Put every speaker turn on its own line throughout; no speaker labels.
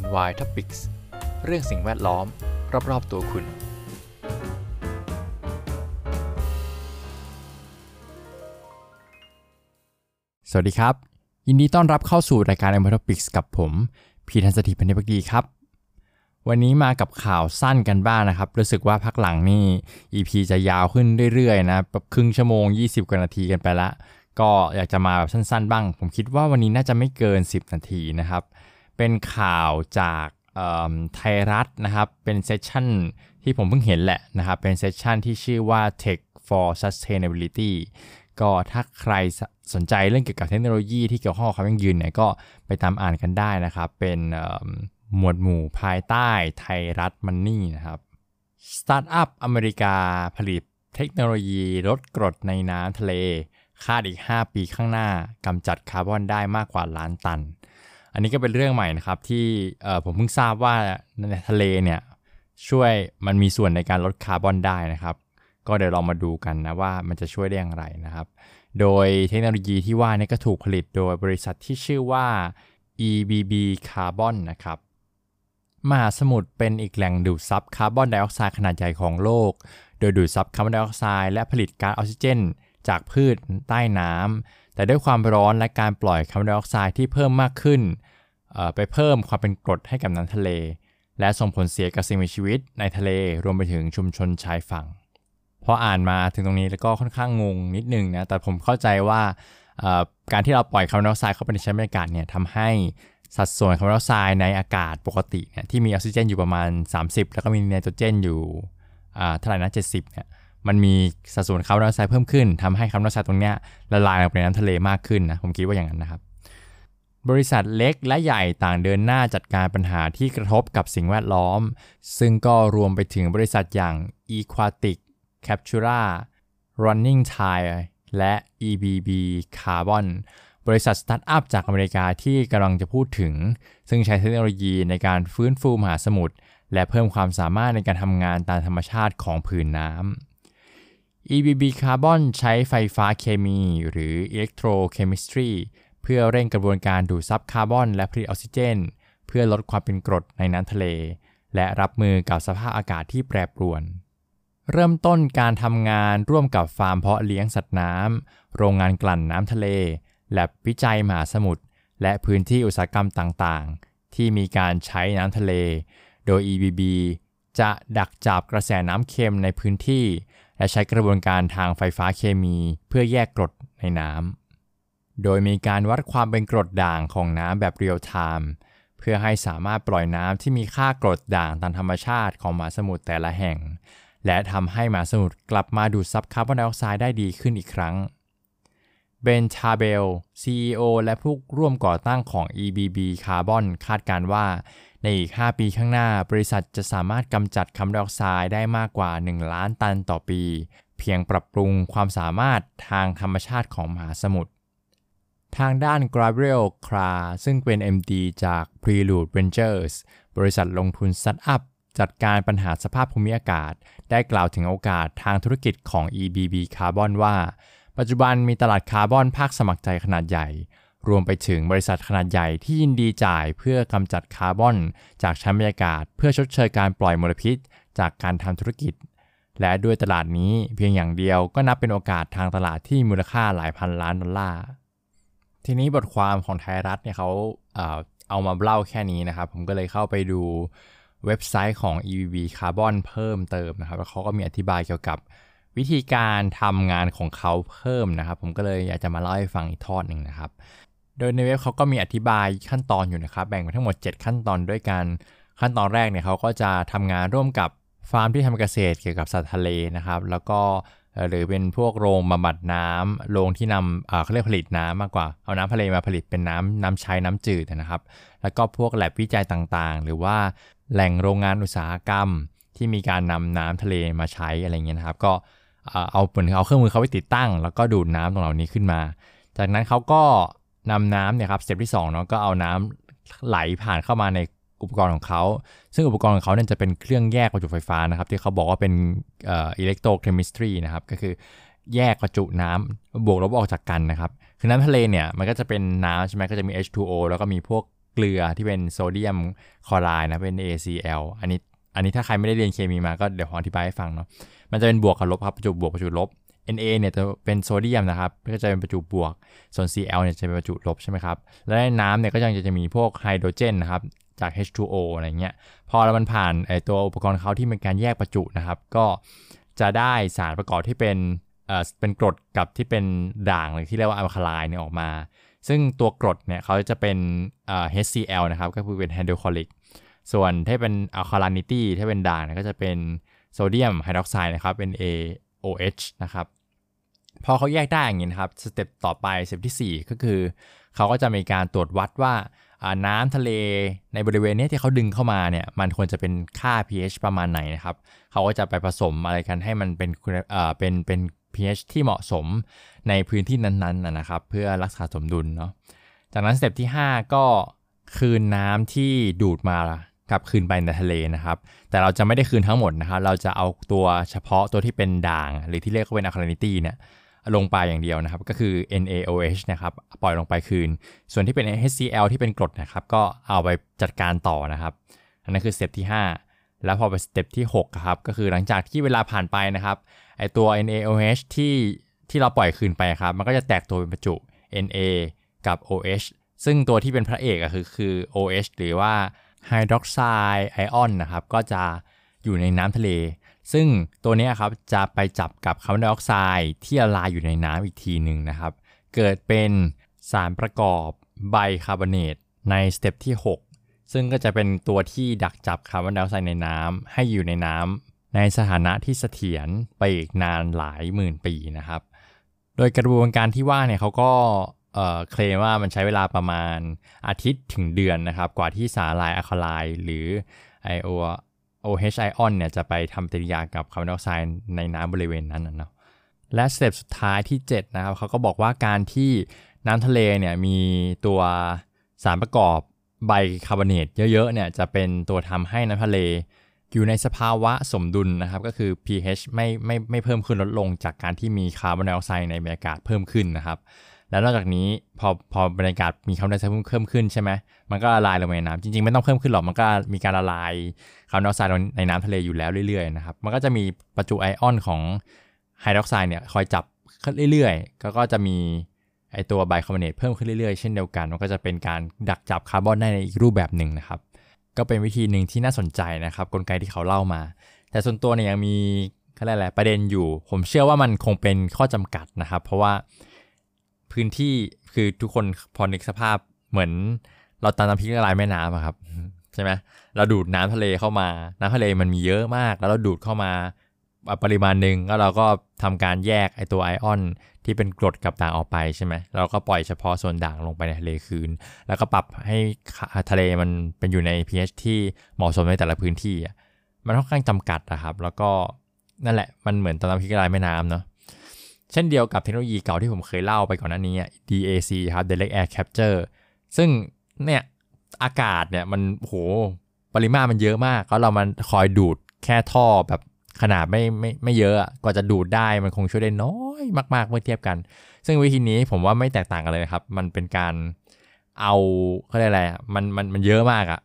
NY Topics เรื่องสิ่งแวดล้อม รอบๆตัวคุณ สวัสดีครับ ยินดีต้อนรับเข้าสู่รายการ NY Topics กับผม พีทันสถิตพันธิพักดีครับ วันนี้มากับข่าวสั้นกันบ้างนนะครับ รู้สึกว่าพักหลังนี่ EP จะยาวขึ้นเรื่อยๆนะแบบครึ่งชั่วโมง 20 กว่านาทีกันไปละก็อยากจะมาแบบสั้นๆ บ้าง ผมคิดว่าวันนี้น่าจะไม่เกิน 10 นาทีนะครับ เป็นข่าวจากไทยรัฐนะครับ เป็น section ที่ผมเพิ่งเห็นแหละนะครับ เป็น section ที่ชื่อว่า Tech for Sustainability ก็ถ้าใครสนใจเรื่องเกี่ยวกับเทคโนโลยีที่เกี่ยวข้องกับความยั่งยืนเนี่ยก็ไปตามอ่านกันได้นะครับ เป็นหมวดหมู่ภายใต้ไทยรัฐ Money นะครับ สตาร์ทอัพอเมริกาผลิตเทคโนโลยีลดกรดในน้ำทะเล คาดอีก 5 ปีข้างหน้ากำจัดคาร์บอนได้มากกว่าล้านตัน อันนี้ก็เป็นเรื่องใหม่นะครับที่ผมเพิ่งทราบว่าในทะเลเนี่ยช่วยมันมีส่วนในการลดคาร์บอนได้นะครับ ก็เดี๋ยวเรามาดูกันนะว่ามันจะช่วยได้อย่างไรนะครับ โดยเทคโนโลยีที่ว่านี่ก็ถูกผลิตโดยบริษัทที่ชื่อว่า EBB Carbon นะครับมหาสมุทรเป็นอีกแหล่งดูดซับคาร์บอนไดออกไซด์ขนาดใหญ่ของโลก โดยดูดซับคาร์บอนไดออกไซด์และผลิตก๊าซออกซิเจน จากพืชใต้น้ำ แต่ด้วยความร้อนและการปล่อยคาร์บอนไดออกไซด์ที่เพิ่มมากขึ้น ไปเพิ่มความเป็นกรดให้กับน้ำทะเล และส่งผลเสียกับสิ่งมีชีวิตในทะเลรวมไปถึงชุมชนชายฝั่งพออ่านมาถึงตรงนี้แล้วก็ค่อนข้างงงนิดนึงนะแต่ผมเข้าใจว่าการที่เราปล่อยคาร์บอนไดออกไซด์เข้าไปในชั้นบรรยากาศเนี่ยทำให้สัดส่วนคาร์บอนไดออกไซด์ในอากาศปกติเนี่ยที่มีออกซิเจนอยู่ประมาณ 30 แล้วก็มีไนโตรเจนอยู่เท่าไหร่นะ70เนี่ย มันมีสัดส่วนคาร์บอนไดออกไซด์เพิ่มขึ้นทำให้คาร์บอนไดออกไซด์ตรงเนี้ยละลายลงไปในน้ำทะเลมากขึ้นนะผมคิดว่าอย่างนั้นนะครับ บริษัทเล็กและใหญ่ต่างเดินหน้าจัดการปัญหาที่กระทบกับสิ่งแวดล้อม ซึ่งก็รวมไปถึงบริษัทอย่าง Equatic Captura Running Tide และ EBB Carbon บริษัทสตาร์ทอัพจากอเมริกาที่กำลังจะพูดถึง ซึ่งใช้เทคโนโลยีในการฟื้นฟูมหาสมุทรและเพิ่มความสามารถในการทำงานตามธรรมชาติของผืนน้ำ EBB Carbon ใช้ไฟฟ้าเคมีหรือ Electrochemistry เพื่อเร่งกระบวนการดูดซับคาร์บอนและผลิตออกซิเจน เพื่อลดความเป็นกรดในน้ำทะเล และรับมือกับสภาพอากาศที่แปรปรวน เริ่มต้นการทำงานร่วมกับฟาร์มเพาะเลี้ยงสัตว์น้ำ โรงงานกลั่นน้ำทะเล แลบวิจัยมหาสมุทรและพื้นที่อุตสาหกรรมต่างๆ ที่มีการใช้น้ำทะเล โดย Ebb จะดักจับกระแสน้ำเค็มในพื้นที่ และใช้กระบวนการทางไฟฟ้าเคมีเพื่อแยกกรดในน้ำ โดยมีการวัดความเป็นกรดด่างของน้ำแบบ real-time เพื่อให้สามารถปล่อยน้ำที่มีค่ากรดด่างตามธรรมชาติของมหาสมุทรแต่ละแห่ง และทำให้มหาสมุทรกลับมาดูดซับคาร์บอนไดออกไซด์ได้ดีขึ้นอีกครั้งเบนชาเบล CEO และผู้ร่วมก่อตั้งของ EBB Carbon คาดการว่า ในอีก 5 ปีข้างหน้า บริษัทจะสามารถกำจัดคาร์บอนไดออกไซด์ได้มากกว่า 1 ล้านตันต่อปี เพียงปรับปรุงความสามารถทางธรรมชาติของมหาสมุทรทางด้าน Gabriel c r a ซึ่งเป็น MD จาก Prelude Ventures บริษัทลงทุนสตาร์ทอัพจัดการปัญหาสภาพภูมิอากาศ ได้กล่าวถึงโอกาสทางธุรกิจของ EBB Carbon ว่า ปัจจุบันมีตลาดคาร์บอนภาคสมัครใจขนาดใหญ่ รวมไปถึงบริษัทขนาดใหญ่ที่ยินดีจ่ายเพื่อกำจัดคาร์บอน จากชั้นบรรยากาศ เพื่อชดเชยการปล่อยมลพิษ จากการทำธุรกิจ และด้วยตลาดนี้เพียงอย่างเดียวก็นับเป็นโอกาสทางตลาดที่มูลค่าหลายพันล้านดอลลาร์ ทีนี้บทความของไทยรัฐเนี่ยเขาเอามาเล่าแค่นี้นะครับ ผมก็เลยเข้าไปดูเว็บไซต์ของ EBB Carbon เพิ่มเติมนะครับแล้วเขาก็มีอธิบายเกี่ยวกับวิธีการทำงานของเขาเพิ่มนะครับ ผมก็เลยอยากจะมาเล่าให้ฟังอีกทอดหนึ่งนะครับ โดยในเว็บเขาก็มีอธิบายขั้นตอนอยู่นะครับ แบ่งเป็นทั้งหมด 7 ขั้นตอนด้วยกัน ขั้นตอนแรกเนี่ยเขาก็จะทำงานร่วมกับฟาร์มที่ทำเกษตรเกี่ยวกับสัตว์ทะเลนะครับ แล้วก็หรือเป็นพวกโรงบำบัดน้ำโรงที่นำเขาเรียกผลิตน้ำมากกว่า เอาน้ำทะเลมาผลิตเป็นน้ำน้ำใช้น้ำจืดนะครับ แล้วก็พวกแลบวิจัยต่างๆ หรือว่าแหล่งโรงงานอุตสาหกรรม ที่มีการนำน้ำทะเลมาใช้อะไรเงี้ยนะครับ ก็เอาเหมือนเอาเครื่องมือเขาไปติดตั้ง แล้วก็ดูดน้ำตรงเหล่านี้ขึ้นมา จากนั้นเขาก็ นำน้ำเนี่ยครับ step ที่2เนาะก็เอาน้ำไหลผ่านเข้ามาในอุปกรณ์ของเขา ซึ่งอุปกรณ์ของเขาเนี่ยจะเป็นเครื่องแยกประจุไฟฟ้านะครับ ที่เขาบอกว่าเป็น electrochemistry นะครับ ก็คือแยกประจุน้ำบวกลบออกจากกันนะครับ คือน้ำทะเลเนี่ยมันก็จะเป็นน้ำใช่ไหมก็จะมี H2O แล้วก็มีพวกเกลือที่เป็นโซเดียมคลอไรด์นะเป็น ACl อันนี้อันนี้ถ้าใครไม่ได้เรียนเคมีมาก็เดี๋ยวผมอธิบายให้ฟังเนาะมันจะเป็นบวกกับลบครับประจุบวกประจุลบ Na เนี่ยจะเป็นโซเดียมนะครับก็จะเป็นประจุบวก ส่วน Cl เนี่ยจะเป็นประจุลบใช่ไหมครับ และในน้ำเนี่ยก็ยังจะมีพวกไฮโดรเจนนะครับจาก H2O อะไรเงี้ย พอเรามันผ่านไอตัวอุปกรณ์เขาที่เป็นการแยกประจุนะครับ ก็จะได้สารประกอบที่เป็นเอ่อเป็นกรดกับที่เป็นด่างหรือที่เรียกว่า alkaline เนี่ยออกมา ซึ่งตัวกรดเนี่ยเขาจะเป็นเอ่อ HCl นะครับ ก็คือเป็นไฮโดรคลอริก ส่วนถ้าเป็น alkalinity ถ้าเป็นด่างเนี่ยก็จะเป็นโซเดียมไฮดรอกไซด์นะครับเป็น OH นะครับ พอเขาแยกได้อย่างนี้นะครับ step ต่อไป step ที่ 4 ก็คือ เขาก็จะมีการตรวจวัดว่าน้ำทะเลในบริเวณนี้ที่เขาดึงเข้ามาเนี่ยมันควรจะเป็นค่า pH ประมาณไหนนะครับ เขาก็จะไปผสมอะไรกันให้มันเป็นเอ่อเป็นเป็น pH ที่เหมาะสมในพื้นที่นั้นๆนะครับ เพื่อรักษาสมดุลเนาะจากนั้น step ที่ 5 ก็คืนน้ำที่ดูดมา กลับคืนไปในทะเลนะครับ แต่เราจะไม่ได้คืนทั้งหมดนะครับ เราจะเอาตัวเฉพาะตัวที่เป็นด่าง หรือที่เรียกว่าเป็น alkalinity เนี่ยลงไปอย่างเดียวนะครับ ก็คือ NaOH นะครับปล่อยลงไปคืน ส่วนที่เป็น HCl ที่เป็นกรดนะครับ ก็เอาไปจัดการต่อนะครับ อันนั้นคือ step ที่ 5 แล้วพอไปสเต็ปที่6ครับก็คือหลังจากที่เวลาผ่านไปนะครับไอตัว NaOH ที่ที่เราปล่อยคืนไปครับ มันก็จะแตกตัวเป็นประจุ Na กับ OH ซึ่งตัวที่เป็นพระเอกอะคือคือ OH หรือว่า ไฮดรอกไซด์ไอออนนะครับก็จะอยู่ในน้ำทะเล ซึ่งตัวนี้ครับจะไปจับกับคาร์บอนไดออกไซด์ที่ละลายอยู่ในน้ำอีกทีหนึ่งนะครับ เกิดเป็นสารประกอบไบคาร์บอเนตในสเต็ปที่ 6 ซึ่งก็จะเป็นตัวที่ดักจับคาร์บอนไดออกไซด์ในน้ำให้อยู่ในน้ำในสถานะที่เสถียรไปอีกนานหลายหมื่นปีนะครับ โดยกระบวนการที่ว่าเนี่ยเขาก็ เคลมว่ามันใช้เวลาประมาณอาทิตย์ถึงเดือนนะครับ กว่าที่สารละลายอัลคาไลหรือไอโอ OH ไอออนเนี่ยจะไปทำปฏิกิริยากับคาร์บอนไดออกไซด์ในน้ำบริเวณนั้นนะเนาะและสเต็ปสุดท้ายที่ 7 นะครับเขาก็บอกว่าการที่น้ำทะเลเนี่ยมีตัวสารประกอบไบคาร์บอเนตเยอะๆเนี่ยจะเป็นตัวทำให้น้ำทะเล อยู่ในสภาวะสมดุลนะครับ ก็คือ pH ไม่ไม่ไม่เพิ่มขึ้นลดลงจากการที่มีคาร์บอนไดออกไซด์ในบรรยากาศเพิ่มขึ้นนะครับ แล้วนอกจากนี้พอพอบรรยากาศมีคาร์บอนไดออกไซด์เพิ่มขึ้นใช่ไหมมันก็ละลายลงไปในน้ำจริงๆ ไม่ต้องเพิ่มขึ้นหรอกมันก็มีการละลายคาร์บอนไดออกไซด์ในน้ำทะเลอยู่แล้วเรื่อยๆนะครับมันก็จะมีประจุไอออนของไฮดรอกไซด์เนี่ยคอยจับเรื่อยๆ ก็ก็จะมีไอตัวไบคาร์บอเนตเพิ่มขึ้นเรื่อยๆ เช่นเดียวกัน มันก็จะเป็นการดักจับคาร์บอนได้ในอีกรูปแบบหนึ่งนะครับก็เป็นวิธีหนึ่งที่น่าสนใจนะครับกลไกที่เขาเล่ามา แต่ส่วนตัวเนี่ยยังมีอะไรประเด็นอยู่ ผมเชื่อว่ามันคงเป็นข้อจำกัดนะครับ เพราะว่า พื้นที่คือทุกคนพอนึกสภาพเหมือน เราตามน้ำพริกละลายแม่น้ำครับใช่ไหมเราดูดน้ำทะเลเข้ามา น้ำทะเลมันมีเยอะมาก แล้วเราดูดเข้ามาปริมาณหนึ่งแล้วเราก็ทำการแยกไอตัวไอออน ที่เป็นกรดกับด่างออกไปใช่ไหมเราก็ปล่อยเฉพาะส่วนด่างลงไปในทะเลคืน แล้วก็ปรับให้ทะเลมันเป็นอยู่ใน pH ที่เหมาะสมในแต่ละพื้นที่มันค่อนข้างจำกัดนะครับ แล้วก็นั่นแหละมันเหมือนตอนน้ำพริกละลายแม่น้ำเนาะ เช่นเดียวกับเทคโนโลยีเก่าที่ผมเคยเล่าไปก่อนหน้านี้ DAC ครับ Direct Air Capture ซึ่งเนี่ยอากาศเนี่ยมันโหปริมาณมันเยอะมากแล้วเรามันคอยดูดแค่ท่อแบบขนาดไม่ไม่ไม่เยอะกว่าจะดูดได้มันคงช่วยได้น้อยมาก ๆ เมื่อเทียบกัน ซึ่งวิธีนี้ผมว่าไม่แตกต่างกันเลยครับ มันเป็นการเอาเขาเรียกอะไรมันมันมันเยอะมากอะ่ะ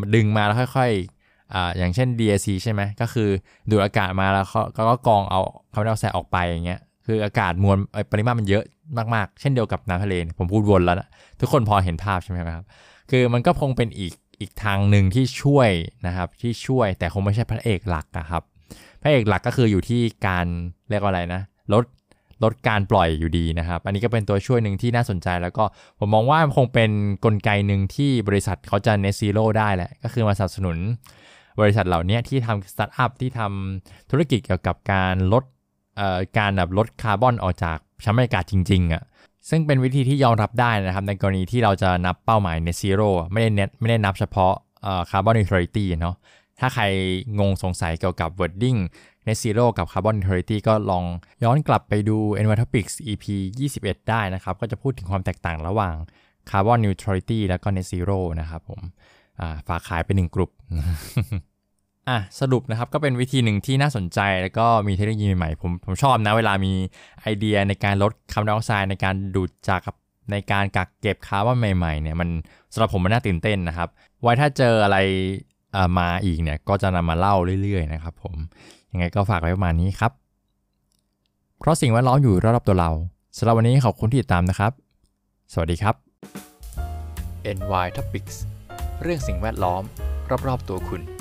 มันดึงมาแล้วค่อยๆอ่าอย่างเช่น DAC ใช่ไหมก็คือดูดอากาศมาแล้วเขาก็กองเอาคาร์บอนไดออกไซด์ออกไปอย่างเงี้ย คืออากาศมวลปริมาณมันเยอะมากๆ เช่นเดียวกับน้ำทะเลผมพูดวนแล้วนะทุกคนพอเห็นภาพใช่ไหมครับ คือมันก็คงเป็นอีกอีกทางหนึ่งที่ช่วยนะครับที่ช่วยแต่คงไม่ใช่พระเอกหลักนะครับ พระเอกหลักก็คืออยู่ที่การเรียกว่าอะไรนะลดลดการปล่อยอยู่ดีนะครับ อันนี้ก็เป็นตัวช่วยหนึ่งที่น่าสนใจ แล้วก็ผมมองว่ามันคงเป็นกลไกหนึ่งที่บริษัทเขาจะ net zero ได้แหละ ก็คือมาสนับสนุน บริษัทเหล่านี้ที่ทำสตาร์ทอัพที่ทำธุรกิจเกี่ยวกับการลด การแบบลดคาร์บอนออกจากชั้นบรรยากาศจริงๆอะ่ะซึ่งเป็นวิธีที่ยอมรับได้นะครับ ในกรณีที่เราจะนับเป้าหมาย net zero ไม่ได้เน็ตไม่ได้นับเฉพาะ carbon neutrality เนาะถ้าใครงงสงสัยเกี่ยวกับ wording net zero กับ carbon neutrality ก็ลองย้อนกลับไปดู Envitopics EP 21 ได้นะครับ ก็จะพูดถึงความแตกต่างระหว่าง carbon neutrality แล้วก็ net zero นะครับผมฝากขายไปหนึ่งกลุ่ม อะสรุปนะครับก็เป็นวิธีหนึ่งที่น่าสนใจแล้วก็มีเทคโนโลยีใหม่ๆผมผมชอบนะเวลามีไอเดียในการลดคาร์บอนไดออกไซด์ในการดูดจากในการกักเก็บคาร์บอนใหม่ๆเนี่ยมันสำหรับผมมันน่าตื่นเต้นนะครับ ไว้ถ้าเจออะไรเอ่อมาอีกเนี่ยก็จะนำมาเล่าเรื่อยๆนะครับผมยังไงก็ฝากไว้ประมาณนี้ครับ เพราะสิ่งแวดล้อมอยู่รอบๆตัวเราสำหรับวันนี้ขอบคุณที่ติดตามนะครับ สวัสดีครับ NY Topics เรื่องสิ่งแวดล้อม รอบๆตัวคุณ